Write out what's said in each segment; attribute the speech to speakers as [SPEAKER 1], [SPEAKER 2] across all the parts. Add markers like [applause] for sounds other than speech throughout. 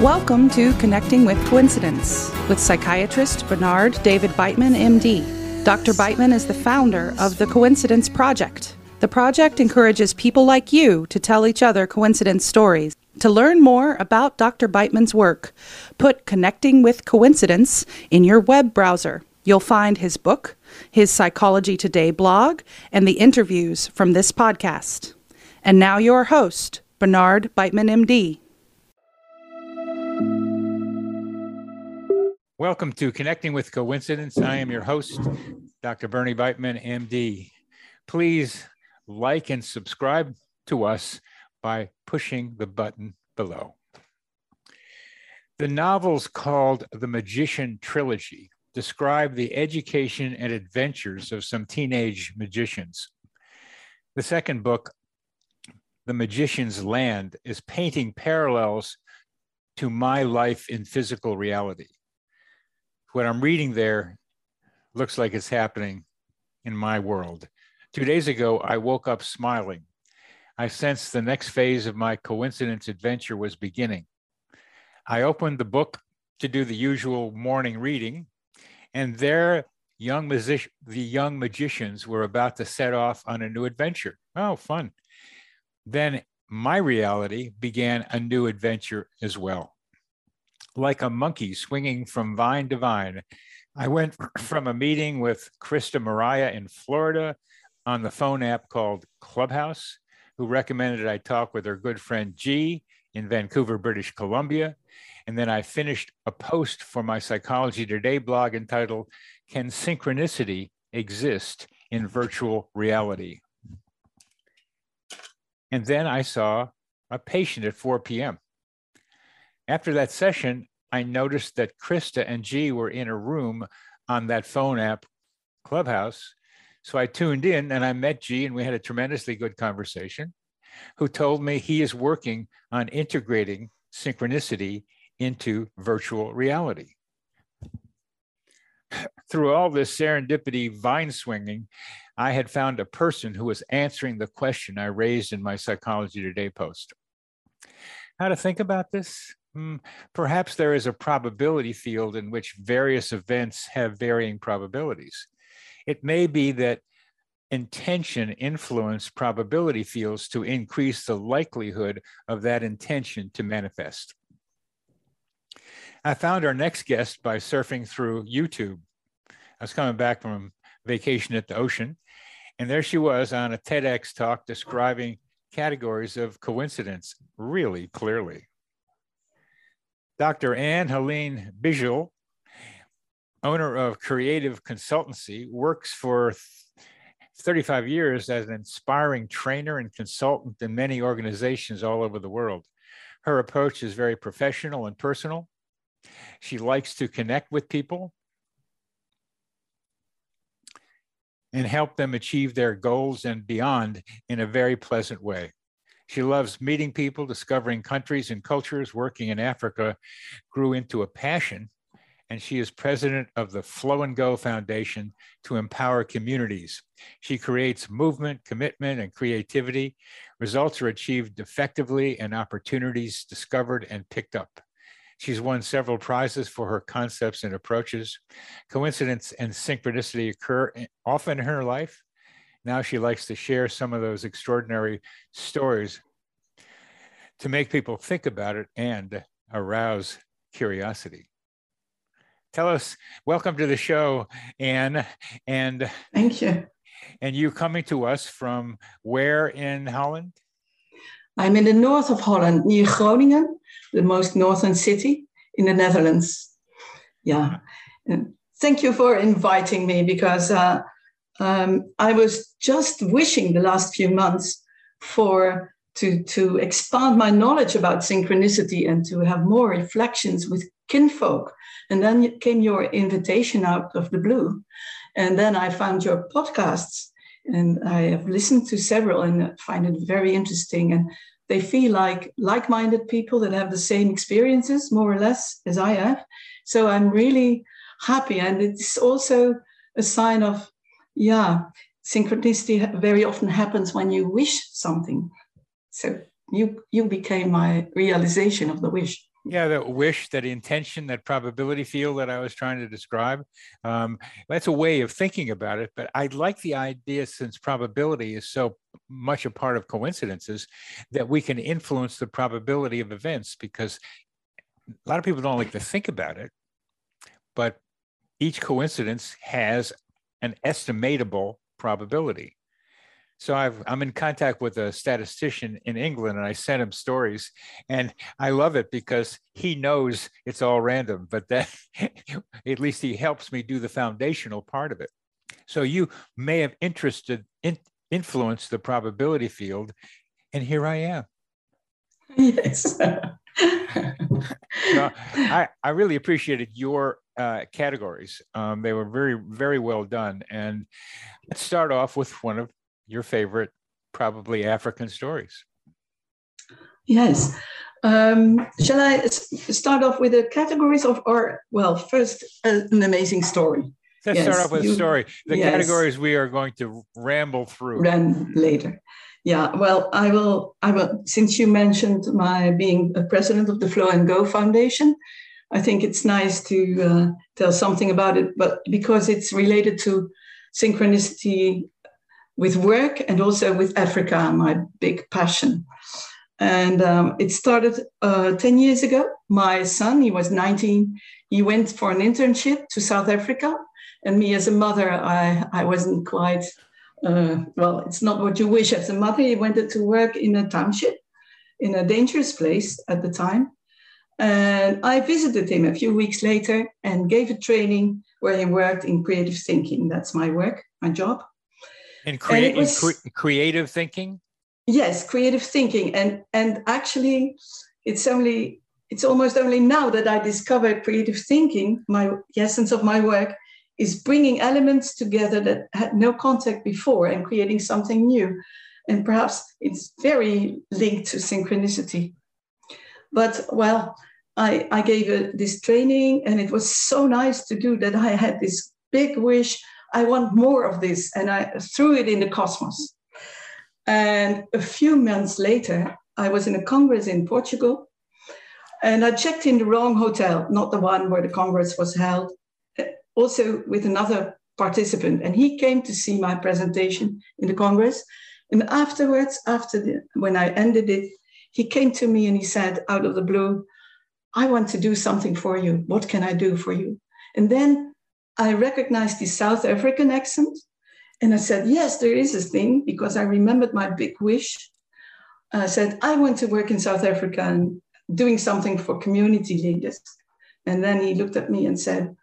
[SPEAKER 1] Welcome to Connecting with Coincidence with psychiatrist Bernard David Beitman, MD. Dr. Beitman is the founder of the Coincidence Project. The project encourages people like you to tell each other coincidence stories. To learn more about Dr. Beitman's work, put Connecting with Coincidence in your web browser. You'll find his book, his Psychology Today blog, and the interviews from this podcast. And now, your host, Bernard Beitman, MD.
[SPEAKER 2] Welcome to Connecting with Coincidence. I am your host, Dr. Bernie Beitman, MD. Please like and subscribe to us by pushing the button below. The novels called The Magician Trilogy describe the education and adventures of some teenage magicians. The second book, The Magician's Land, is painting parallels to my life in physical reality what I'm reading there looks like it's happening in my world. Two days ago, I woke up smiling. I sensed the next phase of my coincidence adventure was beginning. I opened the book to do the usual morning reading, and there young music- the young magicians were about to set off on a new adventure. Oh, fun. Then my reality began a new adventure as well like a monkey swinging from vine to vine. I went [clears throat] from a meeting with Krista Mariah in Florida on the phone app called Clubhouse, who recommended I talk with her good friend G in Vancouver, British Columbia. And then I finished a post for my Psychology Today blog entitled, Can Synchronicity Exist in Virtual Reality? And then I saw a patient at 4 p.m. After that session, I noticed that Krista and G were in a room on that phone app, Clubhouse. So I tuned in and I met G, and we had a tremendously good conversation. Who told me he is working on integrating synchronicity into virtual reality. [sighs] Through all this serendipity vine swinging, I had found a person who was answering the question I raised in my Psychology Today post. How to think about this? Hmm, perhaps there is a probability field in which various events have varying probabilities. It may be that intention influence probability fields to increase the likelihood of that intention to manifest. I found our next guest by surfing through YouTube. I was coming back from vacation at the ocean, and there she was on a TEDx talk describing categories of coincidence really clearly. Dr. Anne Helene Bijl, owner of Creative Consultancy, works for 35 years as an inspiring trainer and consultant in many organizations all over the world. Her approach is very professional and personal. She likes to connect with people and help them achieve their goals and beyond in a very pleasant way. She loves meeting people, discovering countries and cultures. Working in Africa grew into a passion, and she is president of the Flow and Go Foundation to empower communities. She creates movement, commitment, and creativity. Results are achieved effectively, and opportunities discovered and picked up. She's won several prizes for her concepts and approaches. Coincidence and synchronicity occur often in her life, now she likes to share some of those extraordinary stories to make people think about it and arouse curiosity. Tell us, welcome to the show, Anne. And
[SPEAKER 3] thank you.
[SPEAKER 2] And you coming to us from where in Holland?
[SPEAKER 3] I'm in the north of Holland, near Groningen, the most northern city in the Netherlands. Yeah. And thank you for inviting me because uh, um, I was just wishing the last few months for to to expand my knowledge about synchronicity and to have more reflections with kinfolk. And then came your invitation out of the blue, and then I found your podcasts, and I have listened to several and find it very interesting. And they feel like like-minded people that have the same experiences, more or less, as I have. So I'm really happy, and it's also a sign of yeah, synchronicity very often happens when you wish something. So you you became my realization of the wish.
[SPEAKER 2] Yeah, that wish, that intention, that probability field that I was trying to describe. Um, that's a way of thinking about it. But I like the idea, since probability is so much a part of coincidences, that we can influence the probability of events because a lot of people don't like to think about it. But each coincidence has an estimatable probability. So I've, I'm in contact with a statistician in England, and I sent him stories, and I love it because he knows it's all random, but that [laughs] at least he helps me do the foundational part of it. So you may have interested in, influenced the probability field, and here I am. [laughs]
[SPEAKER 3] Yes. So
[SPEAKER 2] I, I really appreciated your uh, categories. Um, they were very, very well done. And let's start off with one of your favorite, probably African stories.
[SPEAKER 3] Yes. Um, shall I start off with the categories of, or, well, first, uh, an amazing story?
[SPEAKER 2] Let's yes, start off with you, a story. The yes. categories we are going to ramble through.
[SPEAKER 3] Later. Yeah, well, I will. I will. Since you mentioned my being a president of the Flow and Go Foundation, I think it's nice to uh, tell something about it. But because it's related to synchronicity with work and also with Africa, my big passion. And um, it started uh, 10 years ago. My son, he was 19, he went for an internship to South Africa. And me, as a mother, I, I wasn't quite, uh, well, it's not what you wish as a mother. He went to work in a township, in a dangerous place at the time. And I visited him a few weeks later and gave a training where he worked in creative thinking. That's my work, my job.
[SPEAKER 2] In, crea- was, in cre- creative thinking?
[SPEAKER 3] Yes, creative thinking. And and actually it's only it's almost only now that I discovered creative thinking, my the essence of my work is bringing elements together that had no contact before and creating something new. And perhaps it's very linked to synchronicity. But well, I, I gave this training and it was so nice to do that I had this big wish I want more of this. And I threw it in the cosmos. And a few months later, I was in a congress in Portugal. And I checked in the wrong hotel, not the one where the congress was held, also with another participant. And he came to see my presentation in the congress. And afterwards, after the, when I ended it, he came to me and he said, out of the blue, I want to do something for you. What can I do for you? And then I recognized the South African accent. And I said, Yes, there is a thing, because I remembered my big wish. I said, I want to work in South Africa and doing something for community leaders. And then he looked at me and said,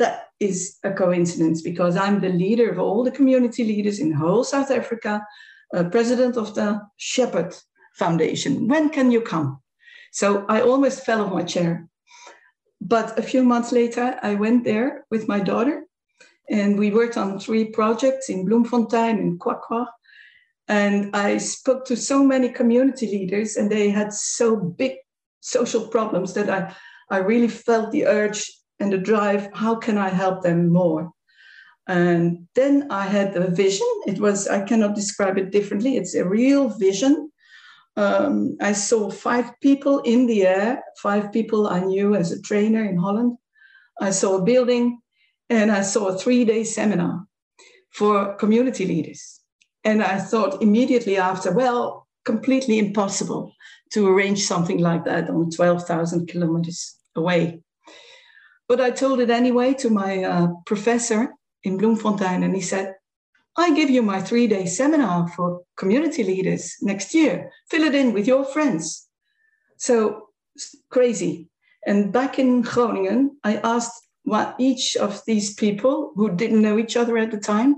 [SPEAKER 3] That is a coincidence because I'm the leader of all the community leaders in whole South Africa, uh, president of the Shepherd Foundation. When can you come? So I almost fell off my chair. But a few months later, I went there with my daughter, and we worked on three projects in Bloemfontein and QwaQwa. And I spoke to so many community leaders, and they had so big social problems that I, I really felt the urge and the drive how can I help them more? And then I had a vision. It was, I cannot describe it differently. It's a real vision um, I saw five people in the air, five people I knew as a trainer in Holland. I saw a building and I saw a three day seminar for community leaders. And I thought immediately after, well, completely impossible to arrange something like that on 12,000 kilometers away. But I told it anyway to my uh, professor in Bloemfontein, and he said, I give you my three day seminar for community leaders next year. Fill it in with your friends. So crazy. And back in Groningen, I asked what each of these people who didn't know each other at the time,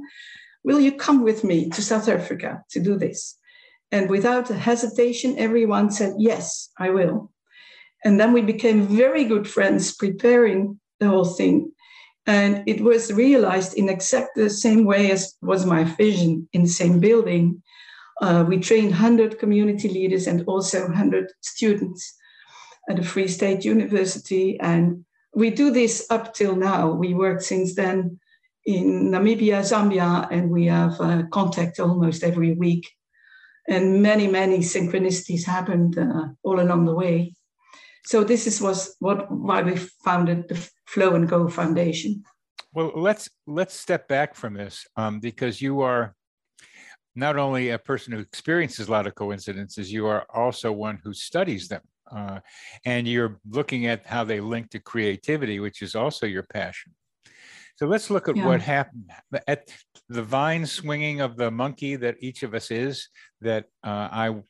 [SPEAKER 3] will you come with me to South Africa to do this? And without hesitation, everyone said, yes, I will. And then we became very good friends preparing the whole thing. And it was realized in exactly the same way as was my vision in the same building. Uh, we trained 100 community leaders and also 100 students at the Free State University. And we do this up till now. We worked since then in Namibia, Zambia, and we have uh, contact almost every week. And many, many synchronicities happened uh, all along the way. So this is was what why we founded the Flow and Go Foundation.
[SPEAKER 2] Well, let's let's step back from this um, because you are not only a person who experiences a lot of coincidences, you are also one who studies them. Uh, and you're looking at how they link to creativity, which is also your passion. So let's look at yeah. what happened at the vine swinging of the monkey that each of us is that uh, I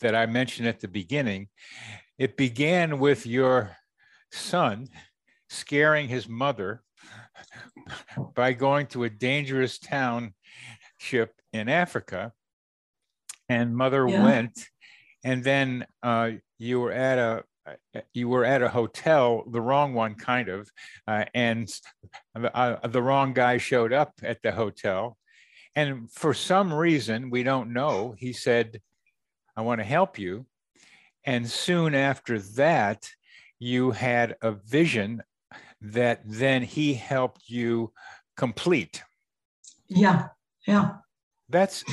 [SPEAKER 2] that I mentioned at the beginning. It began with your son scaring his mother by going to a dangerous township in Africa, and mother yeah. went, and then uh, you were at a you were at a hotel, the wrong one, kind of, uh, and uh, the wrong guy showed up at the hotel. And for some reason, we don't know, he said, I want to help you. And soon after that, you had a vision that then he helped you complete.
[SPEAKER 3] Yeah, yeah.
[SPEAKER 2] That's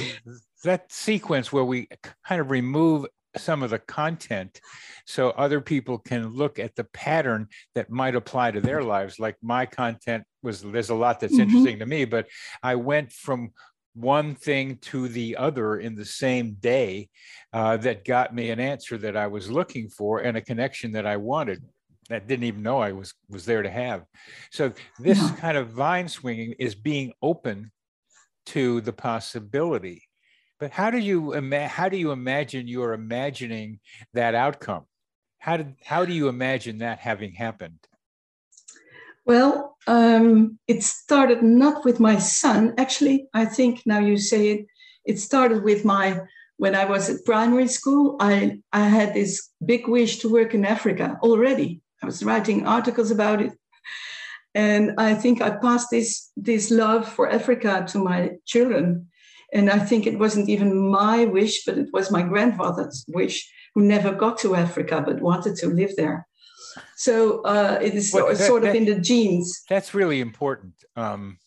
[SPEAKER 2] that sequence where we kind of remove some of the content so other people can look at the pattern that might apply to their lives like my content was there's a lot that's mm-hmm. interesting to me but i went from one thing to the other in the same day uh, that got me an answer that i was looking for and a connection that i wanted that didn't even know I was was there to have. So this yeah. kind of vine swinging is being open to the possibility. But how do you ima- how do you imagine you're imagining that outcome? How did how do you imagine that having happened?
[SPEAKER 3] Well, um, it started not with my son. Actually, I think now you say it, it started with my when I was at primary school. I I had this big wish to work in Africa already I was writing articles about it. And I think I passed this, this love for Africa to my children. And I think it wasn't even my wish, but it was my grandfather's wish, who never got to Africa but wanted to live there. So uh, it is well, that, sort of that, in the genes.
[SPEAKER 2] That's really important. Um,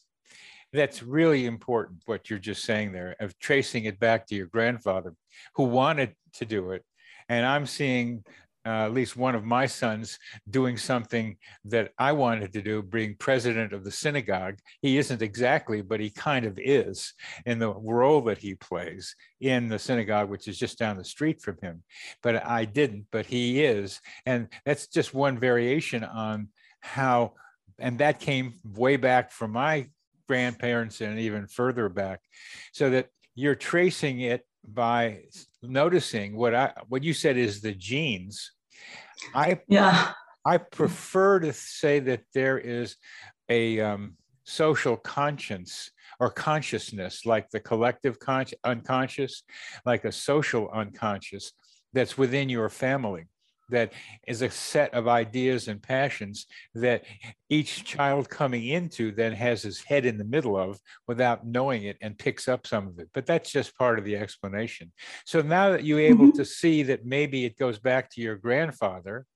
[SPEAKER 2] that's really important what you're just saying there of tracing it back to your grandfather who wanted to do it and i'm seeing uh, at least one of my sons doing something that I wanted to do, being president of the synagogue. He isn't exactly, but he kind of is in the role that he plays in the synagogue, which is just down the street from him. But I didn't, but he is. And that's just one variation on how, and that came way back from my grandparents and even further back, so that you're tracing it by noticing what I what you said is the genes I
[SPEAKER 3] yeah.
[SPEAKER 2] I prefer to say that there is a um, social conscience or consciousness, like the collective con- unconscious, like a social unconscious that's within your family that is a set of ideas and passions that each child coming into then has his head in the middle of without knowing it and picks up some of it. But that's just part of the explanation. So now that you're able mm-hmm. to see that maybe it goes back to your grandfather,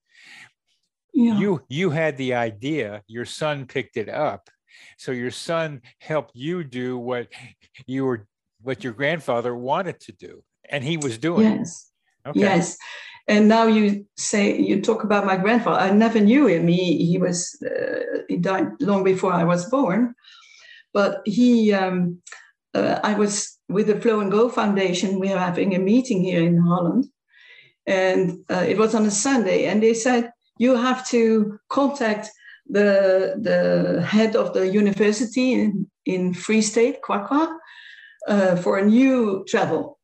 [SPEAKER 2] yeah. you you had the idea, your son picked it up. So your son helped you do what you were what your grandfather wanted to do and he was doing.
[SPEAKER 3] Yes. Okay. Yes. And now you say you talk about my grandfather. I never knew him. He he was uh, he died long before I was born, but he. Um, uh, I was with the Flow and Go Foundation. We are having a meeting here in Holland, and uh, it was on a Sunday. And they said you have to contact the the head of the university in in Free State, QwaQwa, uh, for a new travel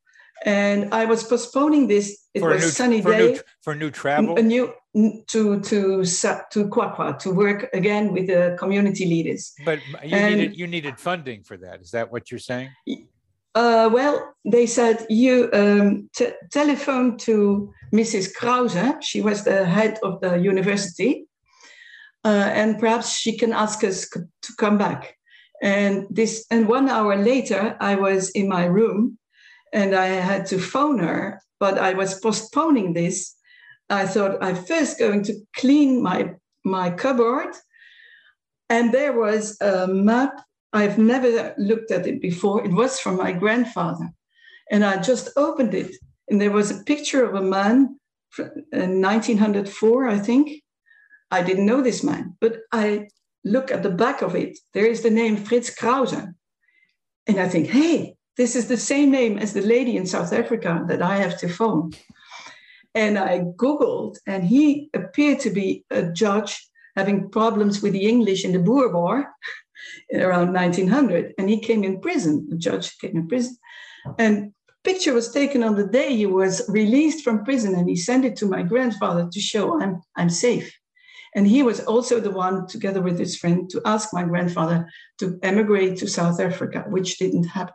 [SPEAKER 3] and I was postponing this. It for was new, sunny
[SPEAKER 2] for
[SPEAKER 3] day
[SPEAKER 2] new, for new travel.
[SPEAKER 3] A new to to to QwaQwa to work again with the community leaders.
[SPEAKER 2] But you and, needed you needed funding for that. Is that what you're saying?
[SPEAKER 3] Uh, well, they said you um, telephone to Mrs. Krause. She was the head of the university, uh, and perhaps she can ask us to come back. And this, and one hour later, I was in my room and I had to phone her, but I was postponing this. I thought I'm first going to clean my my cupboard, and there was a map. I've never looked at it before. It was from my grandfather, and I just opened it, and there was a picture of a man in 1904, I think. I didn't know this man, but I look at the back of it. There is the name Fritz Krause. And I think, hey, this is the same name as the lady in South Africa that I have to phone. And I Googled, and he appeared to be a judge having problems with the English in the Boer War [laughs] around 1900. And he came in prison, the judge came in prison. And picture was taken on the day he was released from prison, and he sent it to my grandfather to show I'm, I'm safe. And he was also the one, together with his friend, to ask my grandfather to emigrate to South Africa, which didn't happen.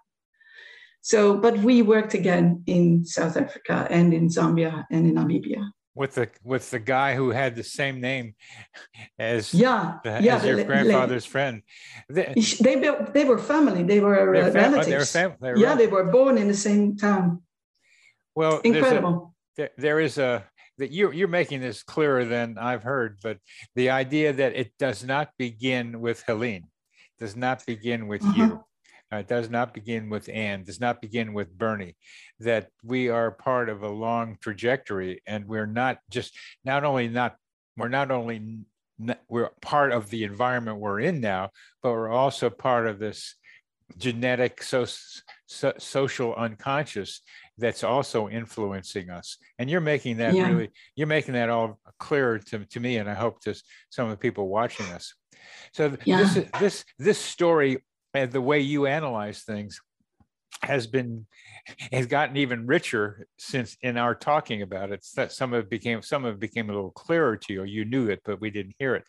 [SPEAKER 3] So, but we worked again in South Africa and in Zambia and in Namibia.
[SPEAKER 2] With the with the guy who had the same name as
[SPEAKER 3] yeah,
[SPEAKER 2] the,
[SPEAKER 3] yeah,
[SPEAKER 2] as your
[SPEAKER 3] the-
[SPEAKER 2] grandfather's friend. The-
[SPEAKER 3] They, they, they were family. They were uh,
[SPEAKER 2] fam-
[SPEAKER 3] relatives.
[SPEAKER 2] they're fam- they're
[SPEAKER 3] yeah,
[SPEAKER 2] rel-
[SPEAKER 3] they were born in the same town.
[SPEAKER 2] well, there's a-
[SPEAKER 3] Incredible.
[SPEAKER 2] there, there is a that you're you're making this clearer than I've heard, but the idea that it does not begin with Helene, does not begin with
[SPEAKER 3] Uh-huh.
[SPEAKER 2] you, uh, it does not begin with Anne, does not begin with Bernie, that we are part of a long trajectory, and we're not just not only not we're not only n- we're part of the environment we're in now, but we're also part of this genetic so, so, social unconscious that's also influencing us. And you're making that
[SPEAKER 3] Yeah.
[SPEAKER 2] really you're making that all clearer to, to me and i hope to some of the people watching us. So th- this is this this story and the way you analyze things has been has gotten even richer since in our talking about it. That some of it became some of it became a little clearer to you you knew it but we didn't hear it.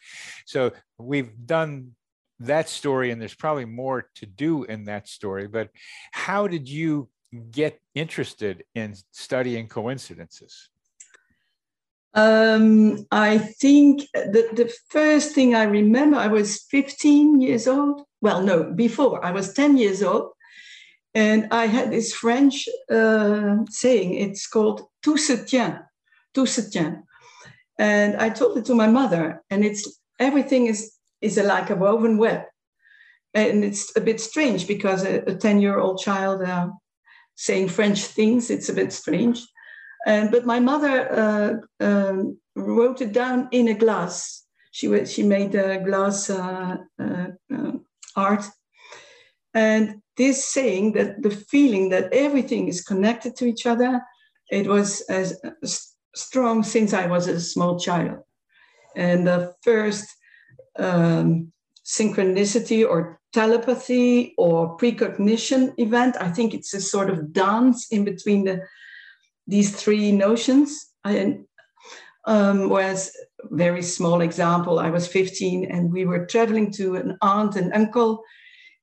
[SPEAKER 2] So we've done that story and there's probably more to do in that story but how did you get interested in studying coincidences?
[SPEAKER 3] Um, I think the, the first thing I remember, I was 15 years old. Well, no, before I was 10 years old. And I had this French uh, saying, it's called tout se tient, tout se tient. And I told it to my mother, and it's everything is, is like a woven web. And it's a bit strange because a 10 year old child uh, saying French things, it's a bit strange. And but my mother uh, um, wrote it down in a glass. She she made a glass uh, uh, uh, art, and this saying that the feeling that everything is connected to each other, it was as strong since I was a small child. And the first um, synchronicity or telepathy or precognition event, I think it's a sort of dance in between the these three notions. I, um, was very small example. I was 15 and we were traveling to an aunt and uncle,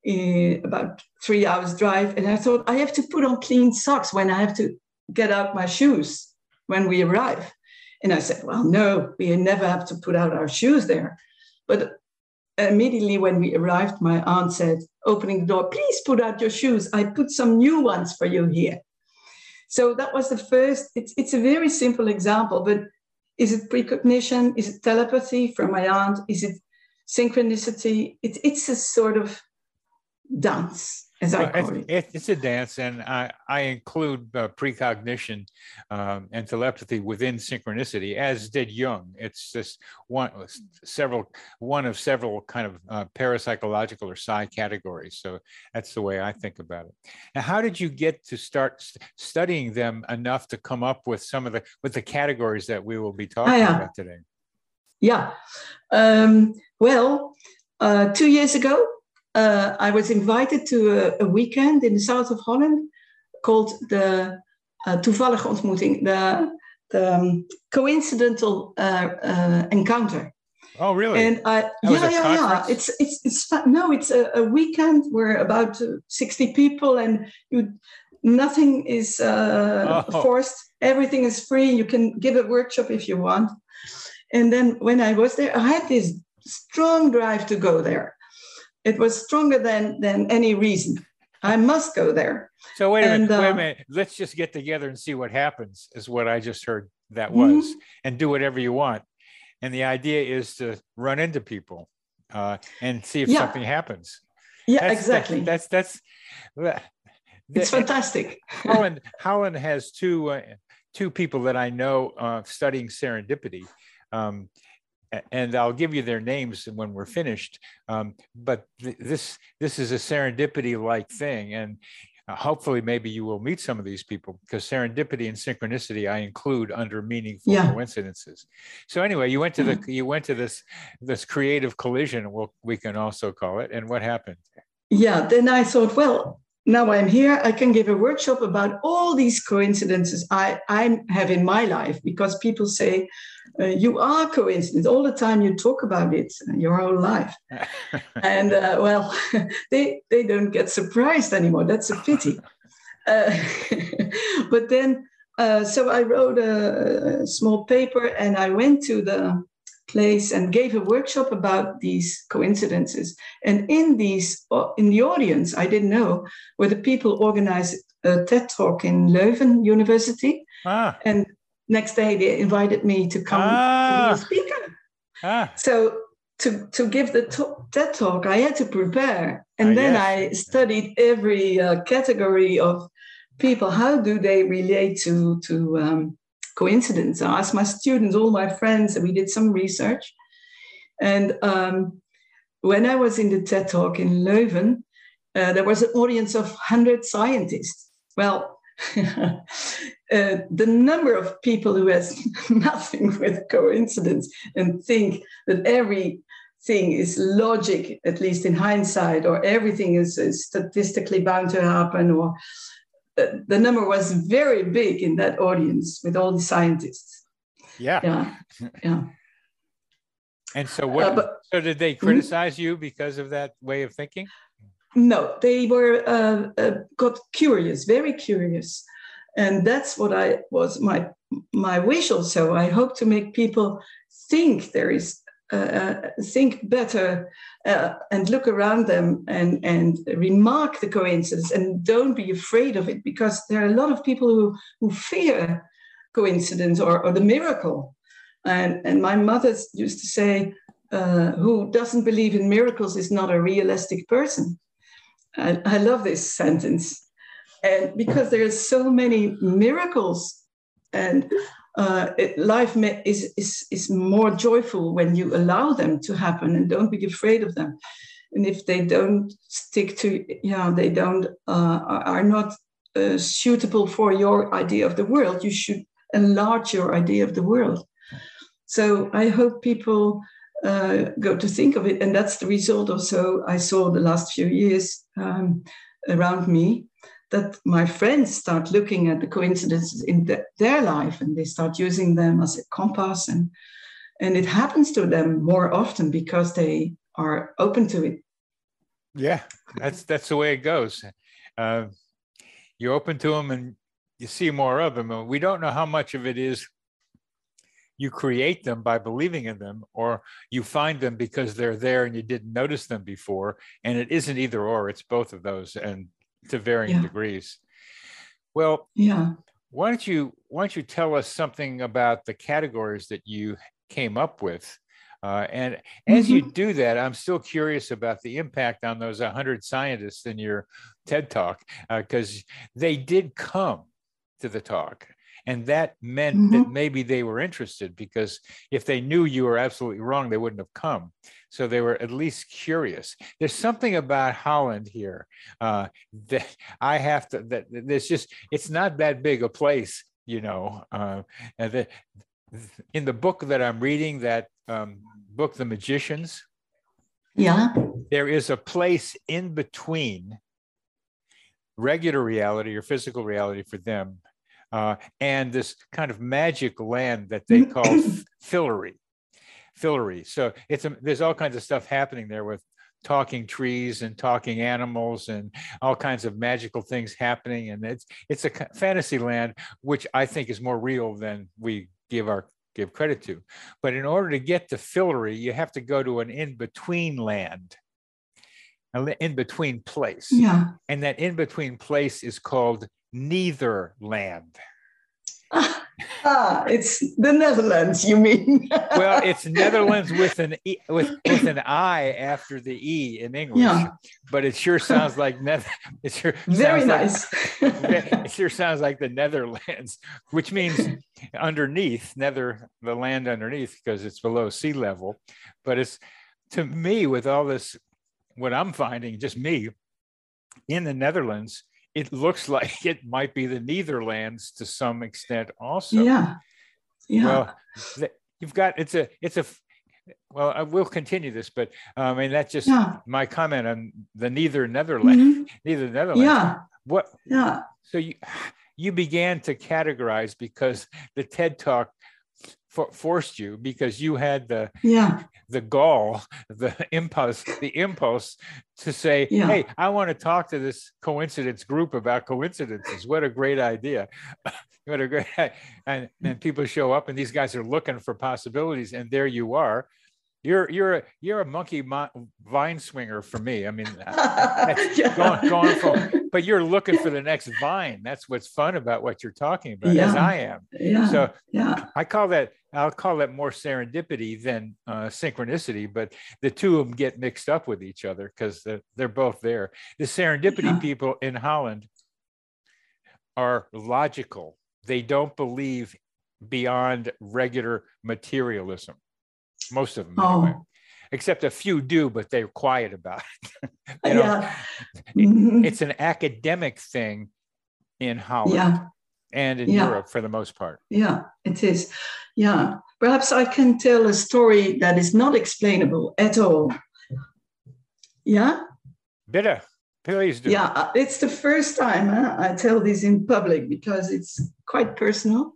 [SPEAKER 3] eh, about three hours drive. And I thought I have to put on clean socks when I have to get out my shoes when we arrive. And I said, well, no, we never have to put out our shoes there. But immediately when we arrived, my aunt said, opening the door, please put out your shoes. I put some new ones for you here. So that was the first, it's, it's a very simple example, but is it precognition? Is it telepathy from my aunt? Is it synchronicity? It, it's a sort of dance, as I
[SPEAKER 2] Well,
[SPEAKER 3] call
[SPEAKER 2] it's,
[SPEAKER 3] it.
[SPEAKER 2] it- it's a dance, and I, I include uh, precognition um, and telepathy within synchronicity, as did Jung. It's just one, several, one of several kind of uh, parapsychological or psi categories. So that's the way I think about it. Now, how did you get to start st- studying them enough to come up with some of the with the categories that we will be talking
[SPEAKER 3] yeah.
[SPEAKER 2] about today?
[SPEAKER 3] Yeah. Um, well, uh, two years ago, uh, I was invited to a, a weekend in the south of Holland called the uh, Toevallige Ontmoeting, the, the um, coincidental uh, uh, encounter.
[SPEAKER 2] Oh, really?
[SPEAKER 3] And I,
[SPEAKER 2] That was
[SPEAKER 3] yeah,
[SPEAKER 2] a
[SPEAKER 3] yeah, yeah. It's it's it's no, it's a, a weekend where about sixty people, and you nothing is uh,
[SPEAKER 2] Oh.
[SPEAKER 3] forced. Everything is free. You can give a workshop if you want. And then when I was there, I had this strong drive to go there. It was stronger than than any reason. I must go there.
[SPEAKER 2] So wait a
[SPEAKER 3] And,
[SPEAKER 2] minute, wait a
[SPEAKER 3] uh,
[SPEAKER 2] minute. Let's just get together and see what happens, is what I just heard that was, and do whatever you want. And the idea is to run into people uh, and see if
[SPEAKER 3] Yeah.
[SPEAKER 2] something happens.
[SPEAKER 3] Yeah,
[SPEAKER 2] That's-
[SPEAKER 3] exactly.
[SPEAKER 2] That's that's. that-
[SPEAKER 3] it's
[SPEAKER 2] that-
[SPEAKER 3] fantastic. [laughs]
[SPEAKER 2] Holland Holland has two uh, two people that I know uh, studying serendipity. Um, and I'll give you their names when we're finished. Um, but th- this this is a serendipity-like thing, and uh, hopefully, maybe you will meet some of these people because serendipity and synchronicity I include under meaningful yeah. coincidences. So anyway, you went to the you went to this this creative collision. We'll, we can also call it. And what happened?
[SPEAKER 3] Yeah. Then I thought, well, now I'm here, I can give a workshop about all these coincidences I, I have in my life because people say, uh, you are coincidence. All the time you talk about it your whole life. [laughs] And uh, well [laughs] they they don't get surprised anymore. That's a pity. [laughs] Uh, but then uh, so i wrote a, a, small paper and i went to the place and gave a workshop about these coincidences. And in these, in the audience, I didn't know, were the people organized a TED talk in Leuven University. Ah. And next day they invited me to come ah. to be a speaker. Ah. So to, to give the TED talk, I had to prepare. And ah, then yes. I studied every uh, category of people. How do they relate to, to um, coincidence. I asked my students, all my friends, and we did some research. And um, when I was in the TED Talk in Leuven, uh, there was an audience of 100 scientists. Well, [laughs] uh, the number of people who has [laughs] nothing with coincidence and think that everything is logic, at least in hindsight, or everything is, is statistically bound to happen, or the number was very big in that audience with all the scientists.
[SPEAKER 2] Yeah.
[SPEAKER 3] Yeah. [laughs] Yeah.
[SPEAKER 2] And so what uh, but, so did they hmm? criticize mm-hmm. you because of that way of thinking?
[SPEAKER 3] No, they were uh, uh, got curious, very curious. And that's what I was my my wish also. I hope to make people think there is think better uh, and look around them and, and remark the coincidence and don't be afraid of it because there are a lot of people who, who fear coincidence or, or the miracle. And, and my mother used to say, uh, who doesn't believe in miracles is not a realistic person. I, I love this sentence. And because there are so many miracles and uh, life is, is, is more joyful when you allow them to happen and don't be afraid of them. And if they don't stick to, yeah, they don't, uh, are not uh, suitable for your idea of the world, you should enlarge your idea of the world. So I hope people uh, go to think of it. And that's the result also I saw the last few years um, around me that my friends start looking at the coincidences in the, their life and they start using them as a compass. And and it happens to them more often because they are open to it.
[SPEAKER 2] Yeah that's that's the way it goes. Uh, you're open to them and you see more of them and we don't know how much of it is you create them by believing in them or you find them because they're there and you didn't notice them before. And it isn't either or it's both of those. And to varying yeah. degrees. Well,
[SPEAKER 3] yeah.
[SPEAKER 2] Why don't you why don't you tell us something about the categories that you came up with? Uh, and as mm-hmm. you do that, I'm still curious about the impact on those 100 scientists in your TED talk, because uh, they did come to the talk. And that meant mm-hmm. that maybe they were interested because if they knew you were absolutely wrong, they wouldn't have come. So they were at least curious. There's something about Holland here uh, that I have to, that there's just, it's not that big a place, you know. Uh, and the, in the book that I'm reading, that um, book, The Magicians,
[SPEAKER 3] yeah,
[SPEAKER 2] there is a place in between regular reality or physical reality for them uh, and this kind of magic land that they call [clears throat] Fillory. Fillory. So it's a, there's all kinds of stuff happening there with talking trees and talking animals and all kinds of magical things happening. And it's it's a fantasy land which i think is more real than we give our give credit to. But in order to get to fillory you have to go to an in-between land an in-between place.
[SPEAKER 3] Yeah.
[SPEAKER 2] And that in-between place is called neither land. [laughs]
[SPEAKER 3] ah, it's the Netherlands, you mean? [laughs]
[SPEAKER 2] well, it's Netherlands with an e, with with an I after the E in English. Yeah. But it sure sounds like Nether. It sure [laughs]
[SPEAKER 3] very nice.
[SPEAKER 2] Like, it sure sounds like the Netherlands, which means underneath nether the land underneath because it's below sea level. But it's to me with all this, what I'm finding, just me in the Netherlands it looks like it might be the Netherlands to some extent also.
[SPEAKER 3] Yeah. Yeah.
[SPEAKER 2] Well, you've got it's a it's a well, I will continue this, but um, I mean that's just yeah. my comment on the neither Netherlands, mm-hmm. neither Netherlands.
[SPEAKER 3] Yeah.
[SPEAKER 2] What?
[SPEAKER 3] Yeah.
[SPEAKER 2] So you you began to categorize because the TED Talk forced you because you had the
[SPEAKER 3] yeah
[SPEAKER 2] the gall, the impulse, the impulse to say, yeah. "Hey, I want to talk to this coincidence group about coincidences. What a great idea! [laughs] what a great!" [laughs] And and people show up, and these guys are looking for possibilities, and there you are. You're you're a, you're a monkey vine swinger for me. I mean, [laughs] yeah. going, going from, but you're looking for the next vine. That's what's fun about what you're talking about, yeah. as I am.
[SPEAKER 3] Yeah.
[SPEAKER 2] So
[SPEAKER 3] yeah,
[SPEAKER 2] I call that I'll call that more serendipity than uh, synchronicity, but the two of them get mixed up with each other because they're, they're both there. The serendipity yeah. people in Holland are logical. They don't believe beyond regular materialism. Most of them, oh. anyway. Except a few do, but they're quiet about it. [laughs] you know, yeah. [laughs] Mm-hmm. it's an academic thing in Holland. Yeah and in yeah. Europe for the most part.
[SPEAKER 3] Yeah, it is. Yeah. Perhaps I can tell a story that is not explainable at all. Yeah?
[SPEAKER 2] Bitte. Please do.
[SPEAKER 3] Yeah, uh, it's the first time huh, I tell this in public because it's quite personal.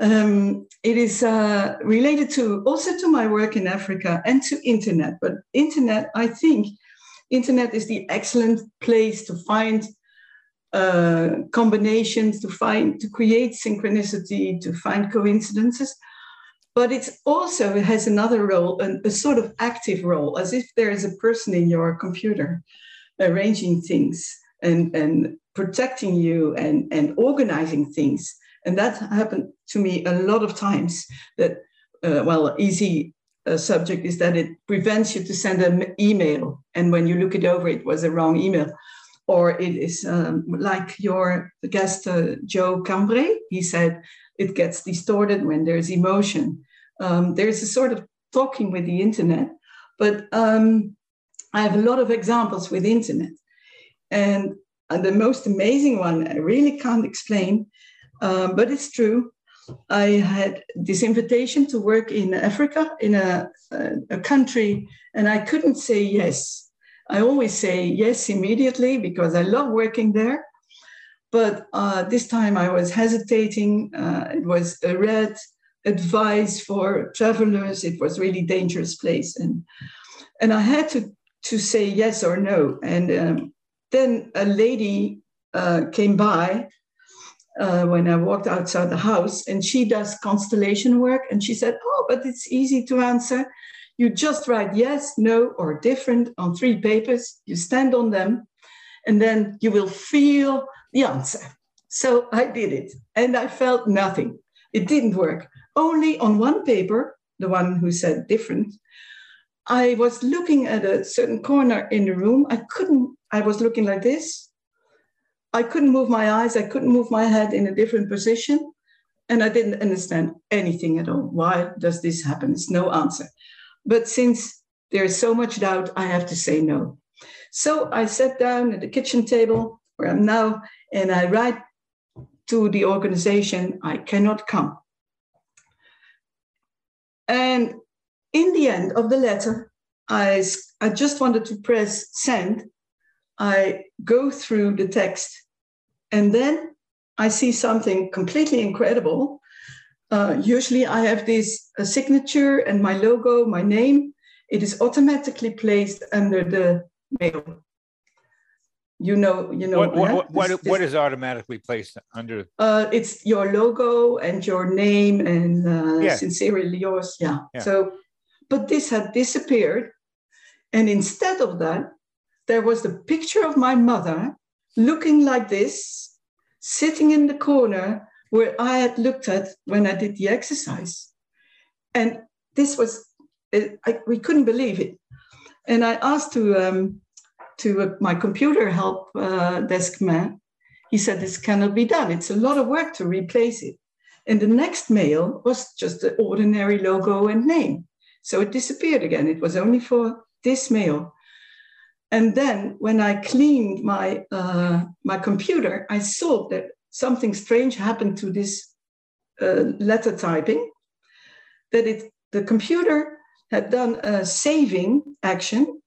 [SPEAKER 3] Um, it is uh, related to also to my work in Africa and to internet. But internet, I think, internet is the excellent place to find uh, combinations to find to create synchronicity to find coincidences but it also has another role a sort of active role as if there is a person in your computer arranging things and, and protecting you and, and organizing things and that happened to me a lot of times that uh, well easy uh, subject is that it prevents you to send an email and when you look it over it was a wrong email or it is um, like your guest uh, Joe Cambray. He said it gets distorted when there's emotion. Um, there's a sort of talking with the internet, but um, I have a lot of examples with internet, and, and the most amazing one I really can't explain, um, but it's true. I had this invitation to work in Africa in a, a, a country, and I couldn't say yes I always say yes immediately because I love working there. But uh, this time I was hesitating. Uh, it was a red advice for travelers. It was really dangerous place, and and I had to to say yes or no. And um, then a lady uh, came by uh, when I walked outside the house, and she does constellation work. And she said, "Oh, but it's easy to answer. You just write yes, no, or different on three papers. You stand on them, and then you will feel the answer. So I did it, and I felt nothing. It didn't work. Only on one paper, the one who said different, I was looking at a certain corner in the room. I couldn't, I was looking like this. I couldn't move my eyes. I couldn't move my head in a different position. And I didn't understand anything at all. Why does this happen? It's no answer. But since there's so much doubt, I have to say no. So I sat down at the kitchen table where I'm now, and I write to the organization, I cannot come. And in the end of the letter, I, I just wanted to press send. I go through the text, and then I see something completely incredible uh, usually I have this a signature and my logo, my name. It is automatically placed under the mail. You know, you know.
[SPEAKER 2] What, what, what, this, what is automatically placed under?
[SPEAKER 3] Uh, it's your logo and your name and uh, yeah. sincerely yours. Yeah. yeah. So, but this had disappeared, and instead of that, there was the picture of my mother looking like this, sitting in the corner where I had looked at when I did the exercise. And this was, I, we couldn't believe it. And I asked to, um, to uh, my computer help uh, desk man, he said, This cannot be done. It's a lot of work to replace it. And the next mail was just the ordinary logo and name. So it disappeared again. It was only for this mail. And then when I cleaned my, uh, my computer, I saw that something strange happened to this uh, letter typing, that it, the computer had done a saving action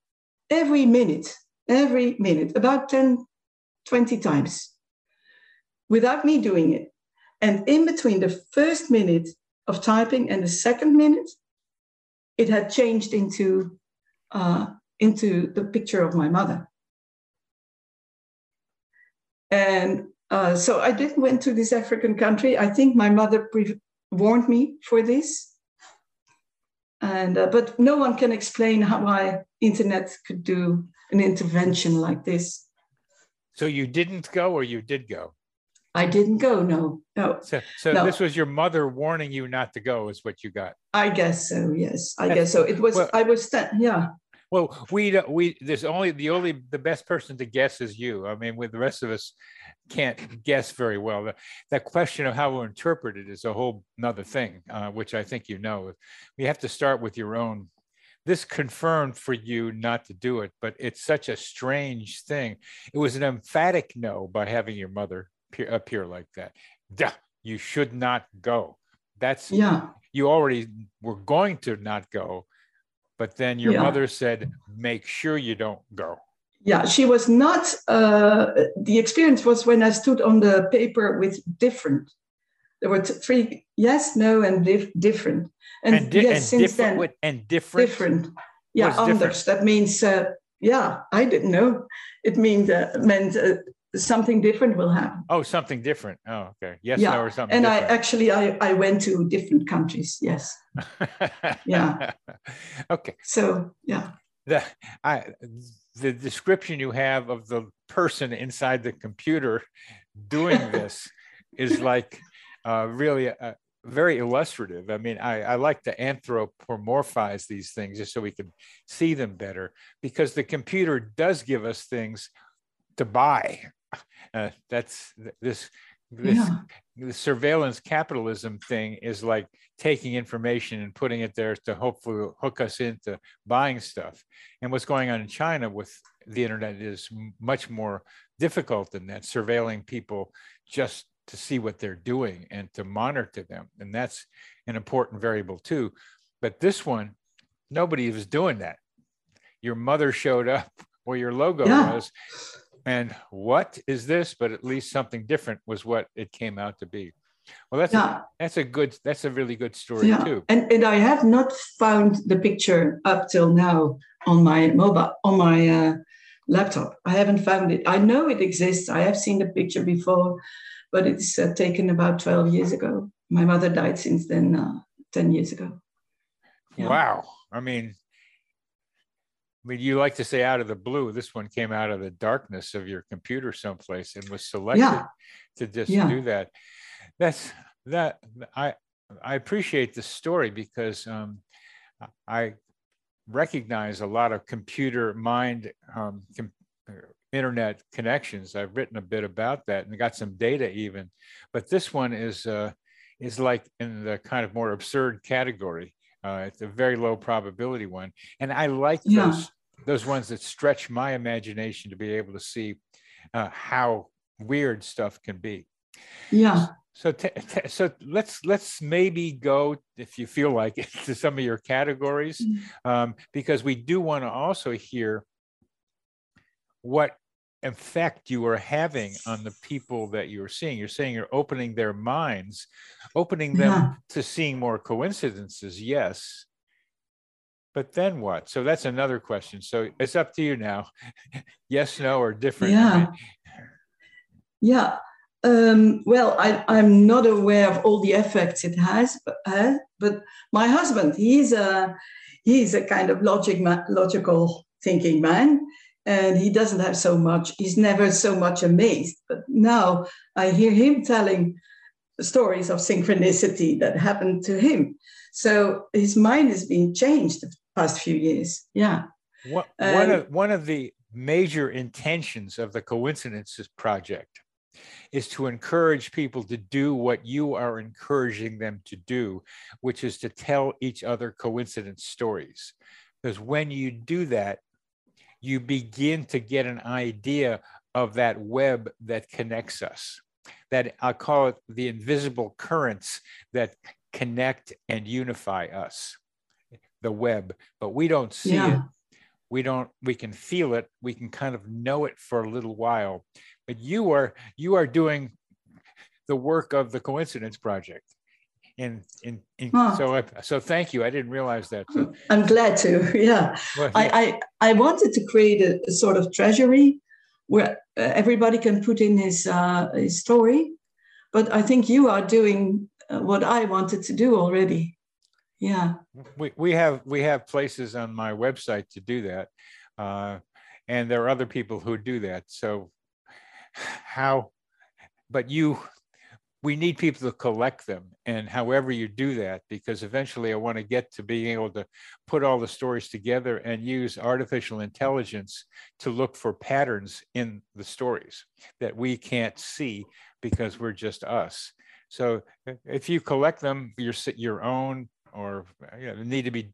[SPEAKER 3] every minute, every minute, about 10, 20 times, without me doing it. And in between the first minute of typing and the second minute, it had changed into, uh, into the picture of my mother. And uh, so I did went to this African country. I think my mother warned me for this. And, uh, but no one can explain how why internet could do an intervention like this.
[SPEAKER 2] So you didn't go or you did go?
[SPEAKER 3] I didn't go. No, no.
[SPEAKER 2] So, so
[SPEAKER 3] no.
[SPEAKER 2] this was your mother warning you not to go, is what you got.
[SPEAKER 3] I guess so. Yes, I guess so. It was. Well, I was. yeah.
[SPEAKER 2] Well, we don't, we there's only the only the best person to guess is you. I mean, with the rest of us can't guess very well. The, that question of how we interpret it is a whole another thing, uh, which I think you know. We have to start with your own. This confirmed for you not to do it, but it's such a strange thing. It was an emphatic no by having your mother appear, appear like that. Duh, you should not go. That's
[SPEAKER 3] yeah.
[SPEAKER 2] You already were going to not go, but then your yeah. mother said, "Make sure you don't go."
[SPEAKER 3] Yeah, she was not. Uh, the experience was when I stood on the paper with different. There were three yes, no, and dif- different.
[SPEAKER 2] And, and di- yes, and since then, with, and different.
[SPEAKER 3] Different. Yeah, anders. That means. Uh, yeah, I didn't know. It means uh, meant uh, something different will happen.
[SPEAKER 2] Oh, something different. Oh, okay. Yes, yeah. no, or something.
[SPEAKER 3] And
[SPEAKER 2] different.
[SPEAKER 3] I actually I, I went to different countries. Yes. [laughs] yeah.
[SPEAKER 2] Okay.
[SPEAKER 3] So yeah.
[SPEAKER 2] The I the description you have of the person inside the computer doing [laughs] this is like uh, really a, very illustrative. I mean, I, I like to anthropomorphize these things just so we can see them better because the computer does give us things to buy [laughs] uh, that's this this yeah. the surveillance capitalism thing is like taking information and putting it there to hopefully hook us into buying stuff. And what's going on in China with the internet is much more difficult than that, surveilling people just to see what they're doing and to monitor them. And that's an important variable too. But this one, nobody was doing that. Your mother showed up where your logo yeah. was and what is this but at least something different was what it came out to be. Well that's yeah. a, that's a good that's a really good story yeah. too.
[SPEAKER 3] And and i have not found the picture up till now on my mobile on my uh, laptop. I haven't found it. I know it exists. I have seen the picture before but it's uh, taken about 12 years ago. My mother died since then uh, 10 years ago.
[SPEAKER 2] Yeah. wow. I mean I mean, you like to say out of the blue. This one came out of the darkness of your computer someplace and was selected yeah. to just yeah. do that. That's that. I I appreciate the story because um, I recognize a lot of computer mind um, com- internet connections. I've written a bit about that and got some data even, but this one is uh, is like in the kind of more absurd category. Uh, it's a very low probability one, and I like yeah. those those ones that stretch my imagination to be able to see uh, how weird stuff can be.
[SPEAKER 3] Yeah.
[SPEAKER 2] So, t- t- so let's let's maybe go, if you feel like it, [laughs] to some of your categories, mm-hmm. um, because we do want to also hear what effect you are having on the people that you are seeing. You're saying you're opening their minds, opening them yeah. to seeing more coincidences. Yes, but then what? So that's another question. So it's up to you now. [laughs] yes, no, or different.
[SPEAKER 3] Yeah. Yeah. Um, well, I, am not aware of all the effects it has, but, uh, but my husband, he's a he's a kind of logic logical thinking man, and he doesn't have so much. He's never so much amazed. But now I hear him telling stories of synchronicity that happened to him. So his mind has been changed the past few years. Yeah.
[SPEAKER 2] What, one, of, one of the major intentions of the Coincidences Project is to encourage people to do what you are encouraging them to do, which is to tell each other coincidence stories. Because when you do that, you begin to get an idea of that web that connects us. That I call it the invisible currents that connect and unify us, the web, but we don't see yeah. it. We don't, we can feel it. We can kind of know it for a little while. But you are, you are doing the work of the coincidence project in in, in huh. so I, so thank you. I didn't realize that. So,
[SPEAKER 3] i'm glad to [laughs] yeah. Well, I, I i wanted to create a, a sort of treasury where uh, everybody can put in his uh, his story but i think you are doing uh, what i wanted to do already. Yeah.
[SPEAKER 2] We, we have we have places on my website to do that uh, and there are other people who do that. So [sighs] how but you we need people to collect them. And however you do that because eventually i want to get to being able to put all the stories together and use artificial intelligence to look for patterns in the stories that we can't see because we're just us. So if you collect them your your own or you know, need to be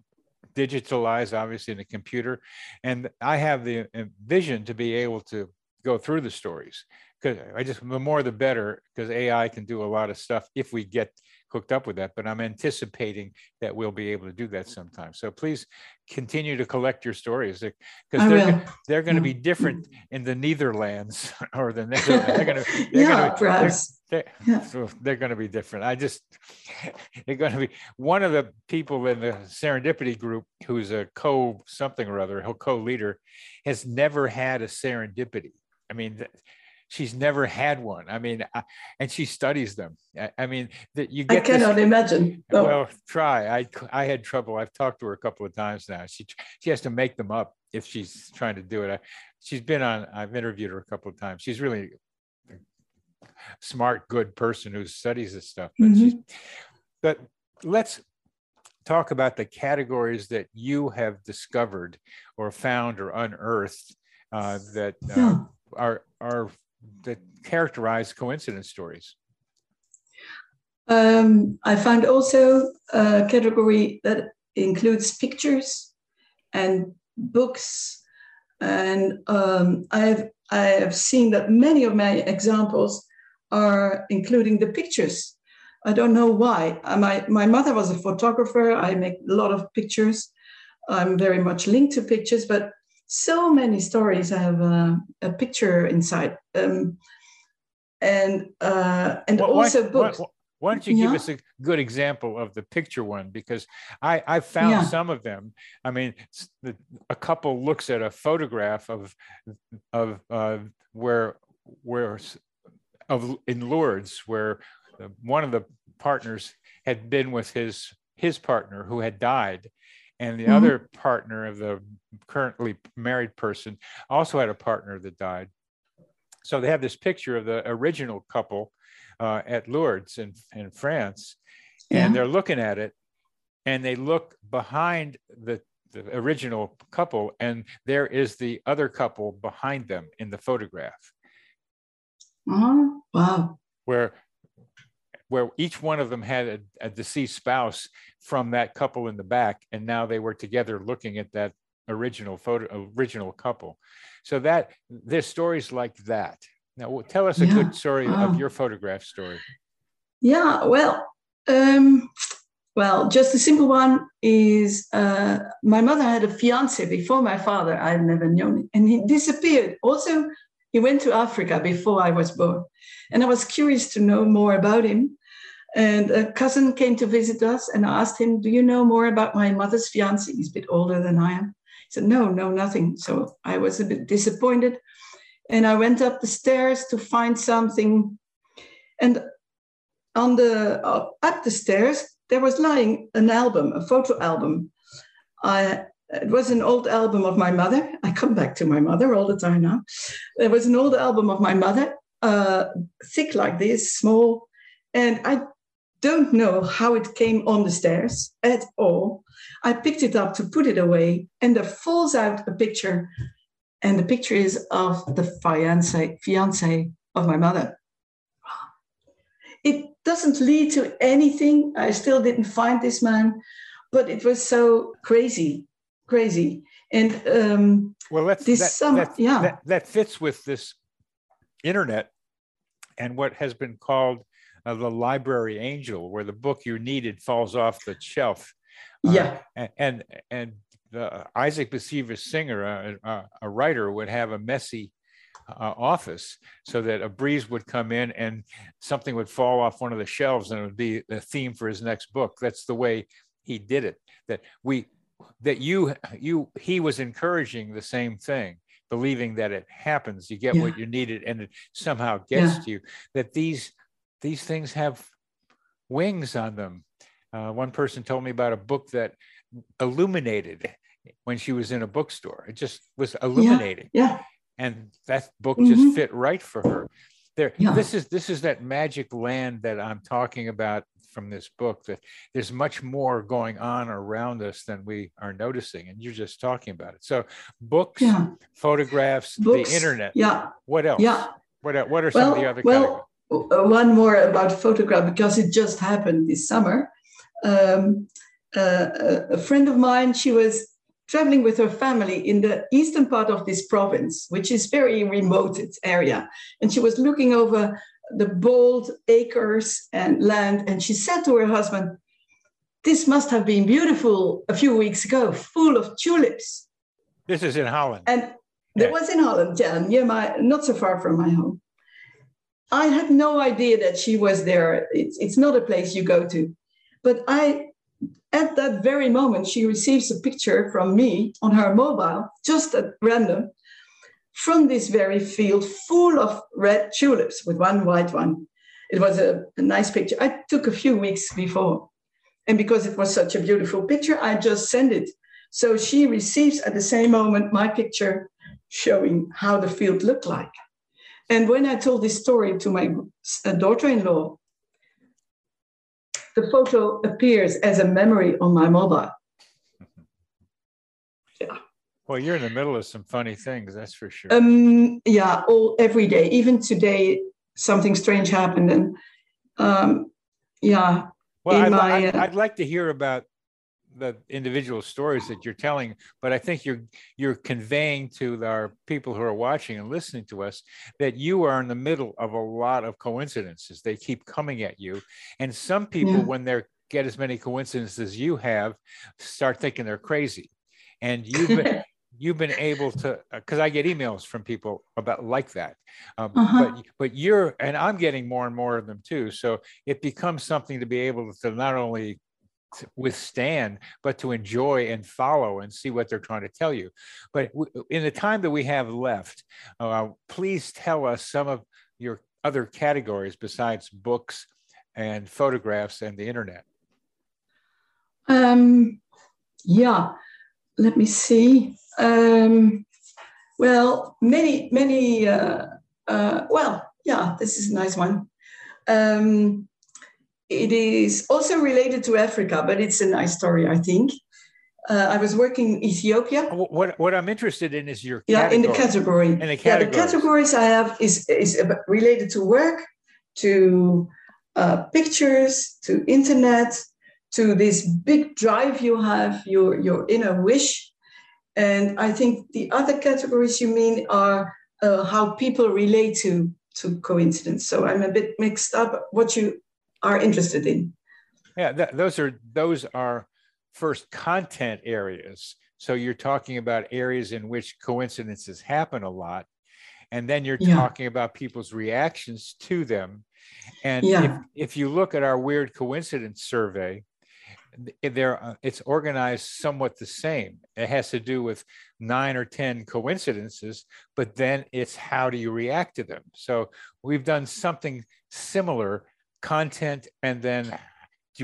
[SPEAKER 2] digitalized obviously in a computer. And i have the uh, vision to be able to go through the stories because I just the more the better because AI can do a lot of stuff if we get hooked up with that. But I'm anticipating that we'll be able to do that sometime. So please continue to collect your stories because they're, they're going to be different in the Netherlands [laughs] or the Netherlands. They're going to
[SPEAKER 3] they're [laughs] yeah, going to.
[SPEAKER 2] They're, they're, yeah. so they're going to be different. I just [laughs] they're going to be one of the people in the serendipity group who's a co something or other, co leader, has never had a serendipity. I mean she's never had one. I mean, I, and she studies them. I, I mean, that you get.
[SPEAKER 3] I cannot
[SPEAKER 2] this,
[SPEAKER 3] imagine.
[SPEAKER 2] No. Well, try. I I had trouble. I've talked to her a couple of times now. She she has to make them up if she's trying to do it. I, she's been on. I've interviewed her a couple of times. She's really a smart, good person who studies this stuff. But mm-hmm. she's. But let's talk about the categories that you have discovered or found or unearthed uh, that uh, yeah. are are that characterize coincidence stories?
[SPEAKER 3] Um, I found also a category that includes pictures and books, and um, I've I have seen that many of my examples are including the pictures. I don't know why. Uh, my my mother was a photographer. I make a lot of pictures. I'm very much linked to pictures, but so many stories have a, a picture inside, um, and uh, and well, also
[SPEAKER 2] why,
[SPEAKER 3] books.
[SPEAKER 2] Why, why, don't you yeah. give us a good example of the picture one? Because I I found yeah. some of them. I mean, a couple looks at a photograph of of uh, where where of in Lourdes where one of the partners had been with his his partner who had died and the mm-hmm. other partner of the currently married person also had a partner that died. So they have this picture of the original couple uh, at Lourdes in, in France, yeah. and they're looking at it, and they look behind the, the original couple, and there is the other couple behind them in the photograph.
[SPEAKER 3] Oh, wow.
[SPEAKER 2] Where where each one of them had a, a, deceased spouse from that couple in the back, and now they were together looking at that original photo, original couple. So that there's stories like that. Now, tell us a yeah. good story oh. of your photograph story.
[SPEAKER 3] Yeah, well, um, well, just a simple one is uh, my mother had a fiance before my father. I've never known it, and he disappeared. Also, he went to Africa before I was born, and I was curious to know more about him. And a cousin came to visit us and I asked him, Do you know more about my mother's fiance? He's a bit older than I am. He said, No, no, nothing. So I was a bit disappointed. And I went up the stairs to find something. And on the uh, up the stairs, there was lying an album, a photo album. I, it was an old album of my mother. I come back to my mother all the time now. There was an old album of my mother, uh, thick like this, small, And I don't know how it came on the stairs at all. I picked it up to put it away, and there falls out a picture. And the picture is of the fiance, fiance of my mother. It doesn't lead to anything. I still didn't find this man, but it was so crazy, crazy. And um,
[SPEAKER 2] well, that's, this that, summer, that, yeah, that, that fits with this internet and what has been called uh, the library angel, where the book you needed falls off the shelf.
[SPEAKER 3] Uh, yeah,
[SPEAKER 2] and and, and the, Isaac Bashevis Singer, a, a, a, writer, would have a messy uh, office so that a breeze would come in and something would fall off one of the shelves and it would be the theme for his next book. That's the way he did it. That we that you you he was encouraging the same thing believing that it happens you get yeah. what you needed and it somehow gets yeah. to you that these these things have wings on them. Uh, one person told me about a book that illuminated when she was in a bookstore. It just was illuminating.
[SPEAKER 3] yeah, yeah.
[SPEAKER 2] and that book mm-hmm. just fit right for her. There this is this is that magic land that i'm talking about from this book that there's much more going on around us than we are noticing and you're just talking about it. So books yeah. photographs books, the internet.
[SPEAKER 3] Yeah.
[SPEAKER 2] What else?
[SPEAKER 3] Yeah
[SPEAKER 2] what, what are some well, of the other
[SPEAKER 3] well uh, one more about photograph because it just happened this summer um, uh, a friend of mine she was traveling with her family in the eastern part of this province, which is very remote area. And she was looking over the bold acres and land. And she said to her husband, This must have been beautiful a few weeks ago, full of tulips.
[SPEAKER 2] This is in Holland.
[SPEAKER 3] And yeah. that was in Holland, yeah, near my, not so far from my home. I had no idea that she was there. It's, it's not a place you go to. But I, at that very moment, she receives a picture from me on her mobile, just at random from this very field full of red tulips with one white one. It was a, a, nice picture. I took a few weeks before. And because it was such a beautiful picture, I just sent it. So she receives at the same moment my picture showing how the field looked like. And when I told this story to my daughter in law, the photo appears as a memory on my mobile. Yeah.
[SPEAKER 2] Well, you're in the middle of some funny things, that's for sure.
[SPEAKER 3] Um, yeah, all every day. Even today, something strange happened, and um, yeah.
[SPEAKER 2] Well, I'd, my, I'd, uh, I'd like to hear about the individual stories that you're telling, but I think you're you're conveying to our people who are watching and listening to us that you are in the middle of a lot of coincidences. They keep coming at you, and some people, yeah. when they get as many coincidences as you have, start thinking they're crazy. And you've been [laughs] you've been able to because uh, i get emails from people about like that um, uh-huh. but but you're and i'm getting more and more of them too so it becomes something to be able to not only withstand but to enjoy and follow and see what they're trying to tell you but in the time that we have left uh, please tell us some of your other categories besides books and photographs and the internet
[SPEAKER 3] um yeah let me see. Um, well, many, many, uh, uh, well, yeah, this is a nice one. Um, it is also related to Africa, but it's a nice story, I think. Uh, I was working in Ethiopia.
[SPEAKER 2] What, what I'm interested in is your
[SPEAKER 3] yeah in the category.
[SPEAKER 2] In the Yeah,
[SPEAKER 3] the categories I have is is related to work, to uh, pictures, to internet, to this big drive you have, your, your inner wish. And I think the other categories you mean are uh, how people relate to, to coincidence. So I'm a bit mixed up what you are interested in.
[SPEAKER 2] Yeah, th- those are those are first content areas. So you're talking about areas in which coincidences happen a lot. And then you're yeah. talking about people's reactions to them. And yeah. if, if you look at our weird coincidence survey, there uh, it's organized somewhat the same it has to do with nine or ten coincidences but then it's how do you react to them so we've done something similar content and then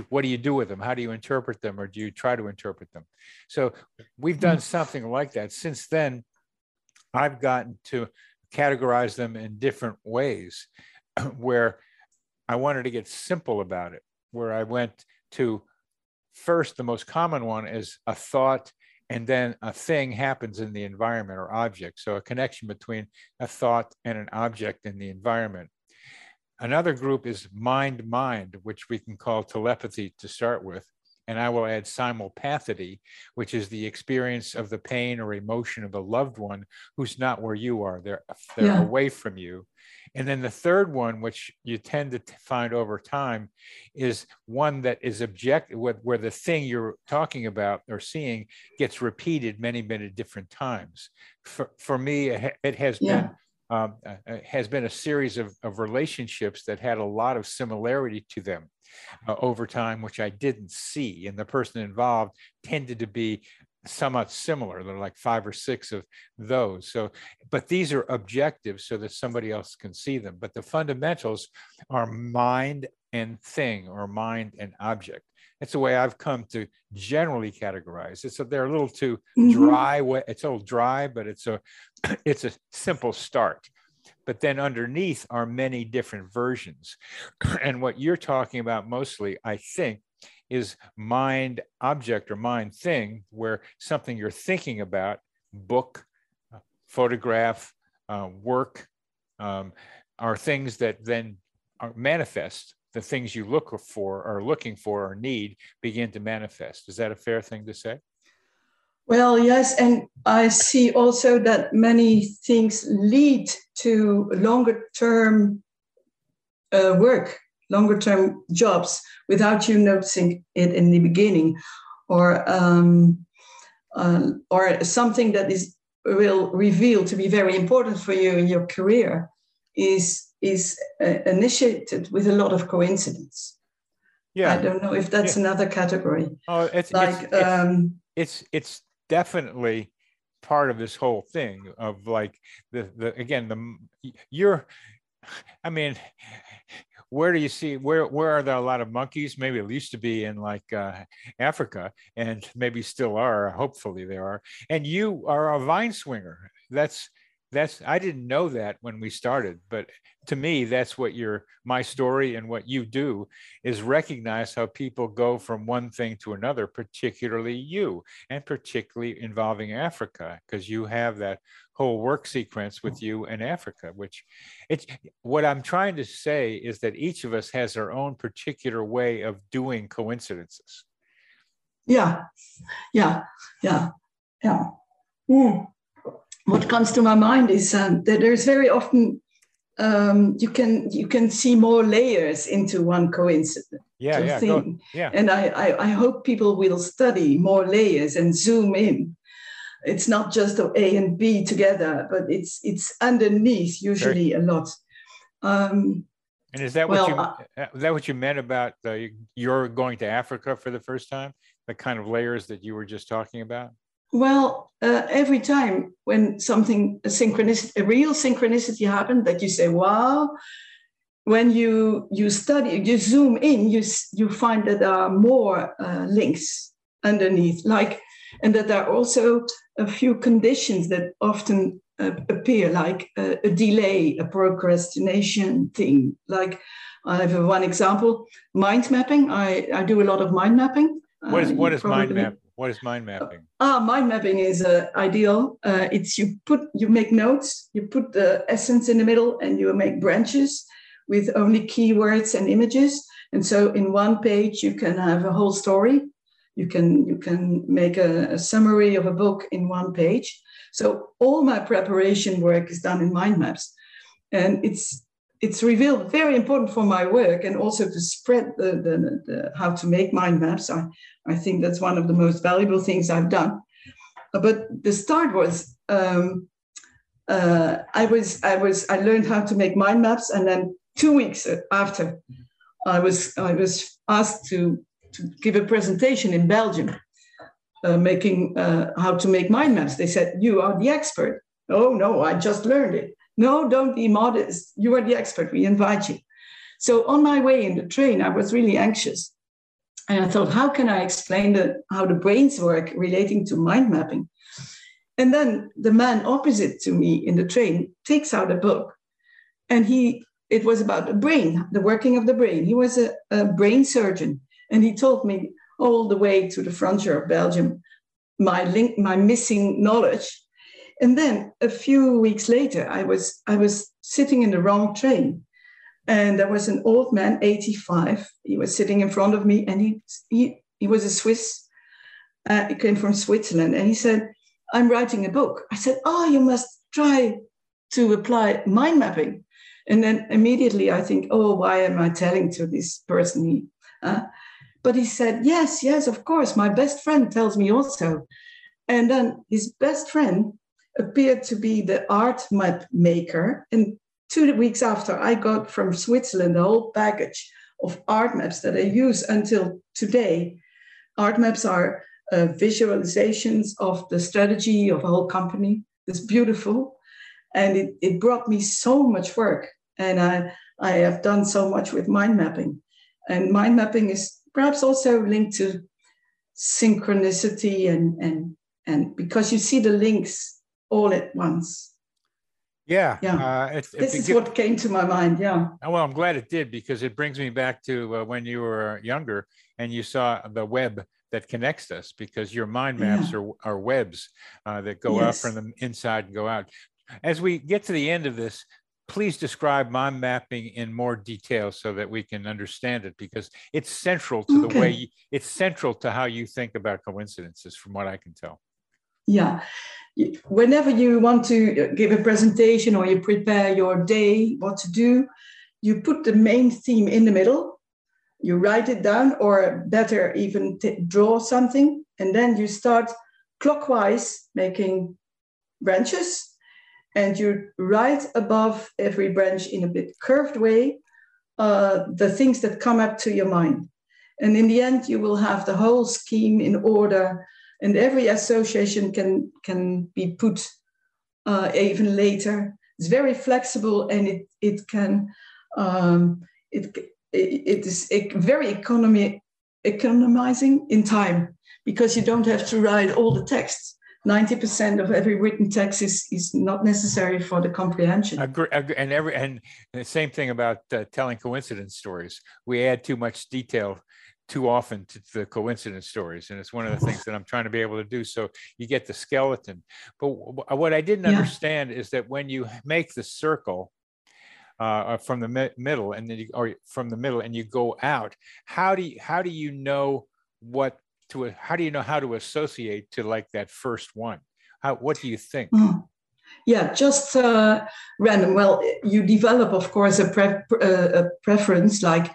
[SPEAKER 2] what do you do with them? How do you interpret them or do you try to interpret them? So we've mm-hmm. done something like that. Since then i've gotten to categorize them in different ways [clears throat] where I wanted to get simple about it, where I went to first, the most common one is a thought, and then a thing happens in the environment or object. So a connection between a thought and an object in the environment. Another group is mind mind, which we can call telepathy to start with and I will add simulpathity, which is the experience of the pain or emotion of a loved one who's not where you are. They're, they're yeah. away from you. And then the third one, which you tend to find over time, is one that is objective, where the thing you're talking about or seeing gets repeated many, many different times. For, for me, it has yeah. been um, uh, uh, has been a series of, of relationships that had a lot of similarity to them uh, over time, which I didn't see. And the person involved tended to be somewhat similar. There are like five or six of those. So, but these are objectives so that somebody else can see them. But the fundamentals are mind and thing or mind and object. That's the way I've come to generally categorize it. So they're a little too mm-hmm. dry. It's a little dry, but it's a [clears throat] it's a simple start. But then underneath are many different versions. [clears throat] And what you're talking about mostly, I think, is mind object or mind thing, where something you're thinking about, book, photograph, uh, work, um, are things that then are manifest. The things you look for, are looking for, or need begin to manifest. Is that a fair thing to say?
[SPEAKER 3] Well, yes, and I see also that many things lead to longer term uh, work, longer term jobs without you noticing it in the beginning, or um, uh, or something that is will reveal to be very important for you in your career is is uh, initiated with a lot of coincidence. Yeah, I don't know if that's yeah. another category.
[SPEAKER 2] Oh, it's like it's, um, it's, it's definitely part of this whole thing of like the the again the you're i mean where do you see where where are there a lot of monkeys maybe it used to be in like uh, africa and maybe still are hopefully there are and you are a vine swinger that's that's i didn't know that when we started but to me that's what your my story and what you do is recognize how people go from one thing to another particularly you and particularly involving africa because you have that whole work sequence with you and africa which it's what i'm trying to say is that each of us has our own particular way of doing coincidences.
[SPEAKER 3] Yeah. Yeah. Yeah. Yeah. Mm what comes to my mind is um, that there's very often um, you can you can see more layers into one coincidence.
[SPEAKER 2] Yeah, yeah,
[SPEAKER 3] thing. yeah. And I, I, I hope people will study more layers and zoom in. It's not just A and B together, but it's it's underneath usually a lot. Um,
[SPEAKER 2] and is that what you uh, that what you meant about the, you're going to Africa for the first time? The kind of layers that you were just talking about.
[SPEAKER 3] Well, uh, every time when something a synchronicity, a real synchronicity happened, that you say, "Wow!" When you you study, you zoom in, you you find that there are more uh, links underneath, like, and that there are also a few conditions that often uh, appear, like a, a, delay, a procrastination thing. Like, I have one example: mind mapping. I I do a lot of mind mapping.
[SPEAKER 2] What is what is mind mapping? What is mind mapping?
[SPEAKER 3] Ah, mind mapping is uh, ideal. Uh, it's you put you make notes, you put the essence in the middle, and you make branches with only keywords and images. And so in one page you can have a whole story. You can you can make a, a summary of a book in one page. So all my preparation work is done in mind maps, and it's it's revealed very important for my work and also to spread the, the, the, how to make mind maps. I, I think that's one of the most valuable things I've done. But the start was um, uh, I was I was I learned how to make mind maps, and then two weeks after, I was I was asked to to give a presentation in Belgium, uh, making uh, how to make mind maps. They said you are the expert. Oh no, I just learned it. No, don't be modest. You are the expert. We invite you. So on my way in the train, I was really anxious. And I thought, how can I explain the, how the brains work relating to mind mapping? And then the man opposite to me in the train takes out a book and he it was about the brain, the working of the brain. He was a, a brain surgeon, and he told me all the way to the frontier of Belgium my link, my missing knowledge. And then a few weeks later, I was I was sitting in the wrong train, and there was an old man, 85. He was sitting in front of me, and he he he was a Swiss. Uh, he came from Switzerland, and he said, "I'm writing a book." I said, "Oh, you must try to apply mind mapping." And then immediately I think, "Oh, why am I telling to this person?" He, uh, but he said, Yes, yes, of course. My best friend tells me also. And then his best friend appeared to be the art map maker. And two weeks after, I got from Switzerland a whole package of art maps that I use until today. Art maps are uh, visualizations of the strategy of a whole company. It's beautiful. And it, it brought me so much work. And I, I have done so much with mind mapping. And mind mapping is perhaps also linked to synchronicity and and and because you see the links all at once.
[SPEAKER 2] Yeah,
[SPEAKER 3] yeah. Uh, it, this it, is what came to my mind. Yeah.
[SPEAKER 2] Oh, well, I'm glad it did because it brings me back to uh, when you were younger and you saw the web that connects us because your mind maps yeah. are, are webs uh, that go yes. out from the inside and go out. As we get to the end of this, please describe mind mapping in more detail so that we can understand it because it's central to okay. the way you, it's central to how you think about coincidences from what i can tell
[SPEAKER 3] yeah. Whenever you want to give a presentation or you prepare your day what to do you put the main theme in the middle. You write it down or better even draw something. And then you start clockwise making branches. And you write above every branch in a bit curved way uh, the things that come up to your mind. And in the end, you will have the whole scheme in order, and every association can can be put uh, even later. It's very flexible, and it it can um, it it is very economy economizing in time because you don't have to write all the texts 90% of every written text is, is not necessary for the comprehension.
[SPEAKER 2] Agree, agree, and every and the same thing about uh, telling coincidence stories. We add too much detail too often to the coincidence stories, and it's one of the things that I'm trying to be able to do. So you get the skeleton. But what I didn't yeah. understand is that when you make the circle, uh, from the mi- middle and then you, or from the middle and you go out how do you how do you know what to how do you know how to associate to like that first one? How what do you think? Mm.
[SPEAKER 3] Yeah, just uh, random. Well, you develop, of course, a, pre- uh, a preference, like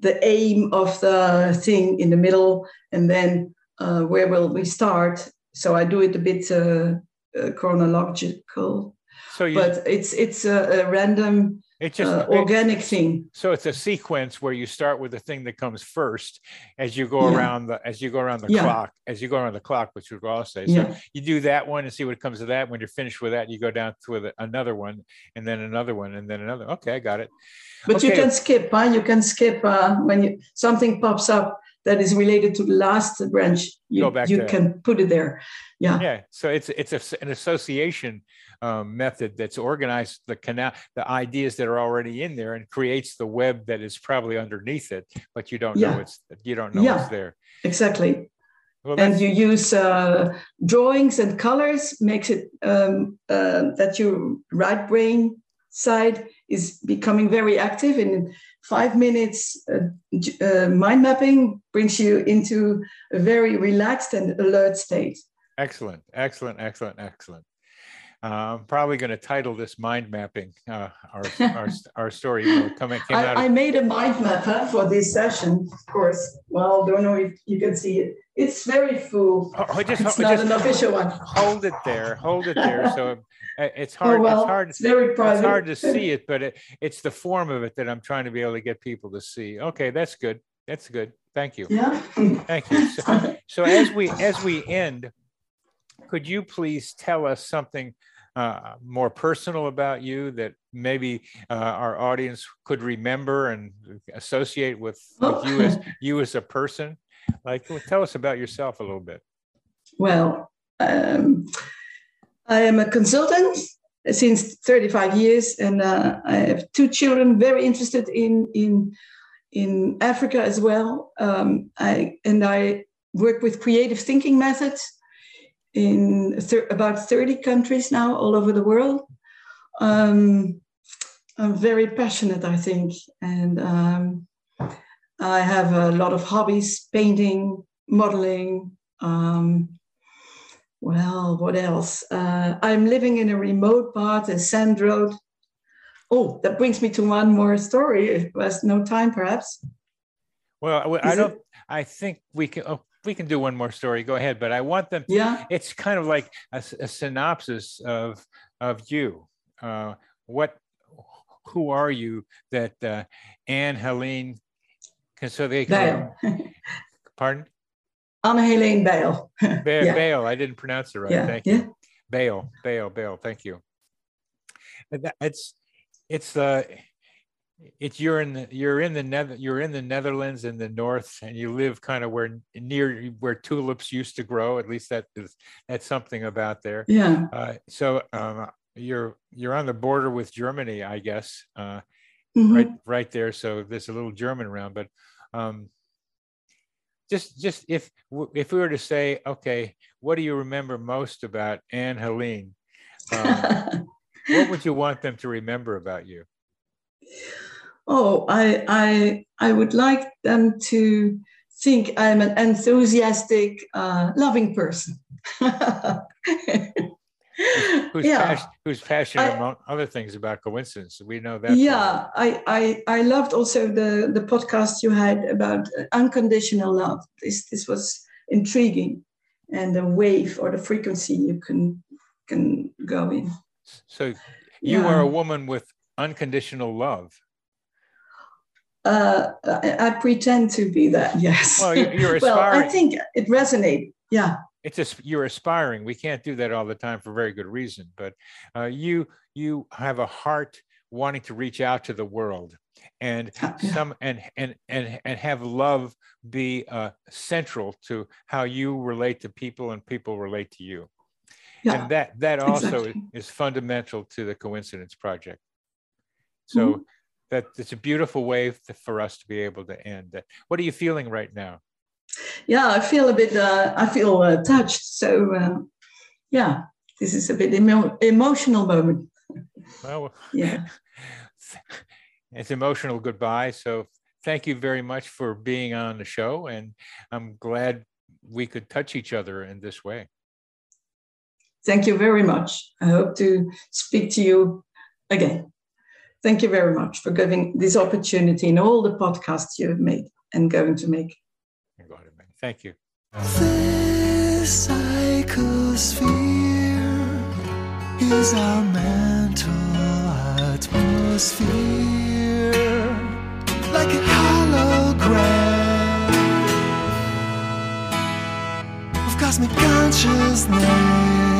[SPEAKER 3] the aim of the thing in the middle, and then uh, where will we start? So I do it a bit uh, uh, chronological. So you, but it's it's a, a random it's just uh, organic thing.
[SPEAKER 2] So it's a sequence where you start with the thing that comes first as you go yeah. around the as you go around the yeah. clock, as you go around the clock, which would all say. So yeah. you do that one and see what comes of that. When you're finished with that, you go down to another one, and then another one, and then another. Okay, I got it.
[SPEAKER 3] But
[SPEAKER 2] okay.
[SPEAKER 3] you can skip, huh? You can skip uh, when you something pops up that is related to the last branch. You, you can put it there. Yeah.
[SPEAKER 2] Yeah. So it's it's a, an association um, method that's organized the canal, the ideas that are already in there, and creates the web that is probably underneath it, but you don't yeah. know it's you don't know yeah, it's there.
[SPEAKER 3] Exactly. Well, and you use uh, drawings and colors makes it um, uh, that your right brain side is becoming very active in five minutes uh, uh, mind mapping brings you into a very relaxed and alert state
[SPEAKER 2] excellent excellent excellent excellent uh, I'm probably going to title this mind mapping uh, our, our, our story. Coming,
[SPEAKER 3] came I, out of... I made a mind map for this session, of course. Well, don't know if you can see it. It's very full. Oh, oh just, it's not just, an official one. [laughs]
[SPEAKER 2] Hold it there. Hold it there. So [laughs] uh, it's oh, hard. Oh, well, it's hard.
[SPEAKER 3] It's very private.
[SPEAKER 2] It's hard to [laughs] see it, but it, it's the form of it that I'm trying to be able to get people to see. Okay, that's good. That's good. Thank you.
[SPEAKER 3] Yeah.
[SPEAKER 2] Thank you. So, so as we as we end, could you please tell us something uh, more personal about you that maybe uh, our audience could remember and associate with, with you as you as a person? Like, tell us about yourself a little bit.
[SPEAKER 3] Well, um, I am a consultant since 35 years, and uh, I have two children very interested in in in Africa as well. Um, I and I work with creative thinking methods in thir- about 30 countries now, all over the world. Um, I'm very passionate, I think, and um, I have a lot of hobbies: painting, modeling. Um, well, what else? Uh, I'm living in a remote part, a sand road. Oh, that brings me to one more story. If there's no time, perhaps.
[SPEAKER 2] Well, I don't. It? I think we can. Oh, we can do one more story. Go ahead, but I want them.
[SPEAKER 3] Yeah.
[SPEAKER 2] It's kind of like a, a synopsis of of you. Uh, what? Who are you? That uh, Anne Helene. So they
[SPEAKER 3] can. [laughs]
[SPEAKER 2] Pardon.
[SPEAKER 3] Anne Helene Bale.
[SPEAKER 2] Bale, [laughs] yeah. Bale. I didn't pronounce it right. Yeah. Thank you. Yeah. Bale, Bale, Bale. Thank you. It's it's uh it's you're in the you're in the Nether, you're in the Netherlands in the north, and you live kind of where near where tulips used to grow. At least that is that's something about there.
[SPEAKER 3] Yeah.
[SPEAKER 2] Uh, so um, you're you're on the border with Germany, I guess. Uh, mm-hmm. Right, right there. So there's a little German around, but um, just just if if we were to say, okay, what do you remember most about Anne Helene? Um, [laughs] what would you want them to remember about you?
[SPEAKER 3] Oh, I I I would like them to think I'm an enthusiastic, uh, loving person. [laughs]
[SPEAKER 2] who's, yeah. Pas- who's passionate I, among other things about coincidence. We know that.
[SPEAKER 3] Yeah, I, I I loved also the the podcast you had about unconditional love. This this was intriguing, and the wave or the frequency you can can go in.
[SPEAKER 2] So you yeah. are a woman with unconditional love.
[SPEAKER 3] Uh, I, I, pretend to be that. [laughs] Yes.
[SPEAKER 2] Well, you're aspiring.
[SPEAKER 3] well, I think it resonates. Yeah
[SPEAKER 2] it's just you're aspiring. We can't do that all the time for very good reason. But uh, you you have a heart wanting to reach out to the world and [laughs] some and and and and have love be uh, central to how you relate to people and people relate to you. Yeah, and that that also exactly. is fundamental to the coincidence project. So mm-hmm. that it's a beautiful way for us to be able to end. What are you feeling right now?
[SPEAKER 3] Yeah, I feel a bit, uh, I feel uh, touched. So, uh, yeah, this is a bit emo- emotional moment.
[SPEAKER 2] Well, [laughs] yeah, [laughs] it's emotional goodbye. So, thank you very much for being on the show, and I'm glad we could touch each other in this way.
[SPEAKER 3] Thank you very much. I hope to speak to you again. Thank you very much for giving this opportunity in all the podcasts you have made and going to make.
[SPEAKER 2] Thank you.
[SPEAKER 4] This psychosphere is our mental atmosphere, like a hologram of cosmic consciousness.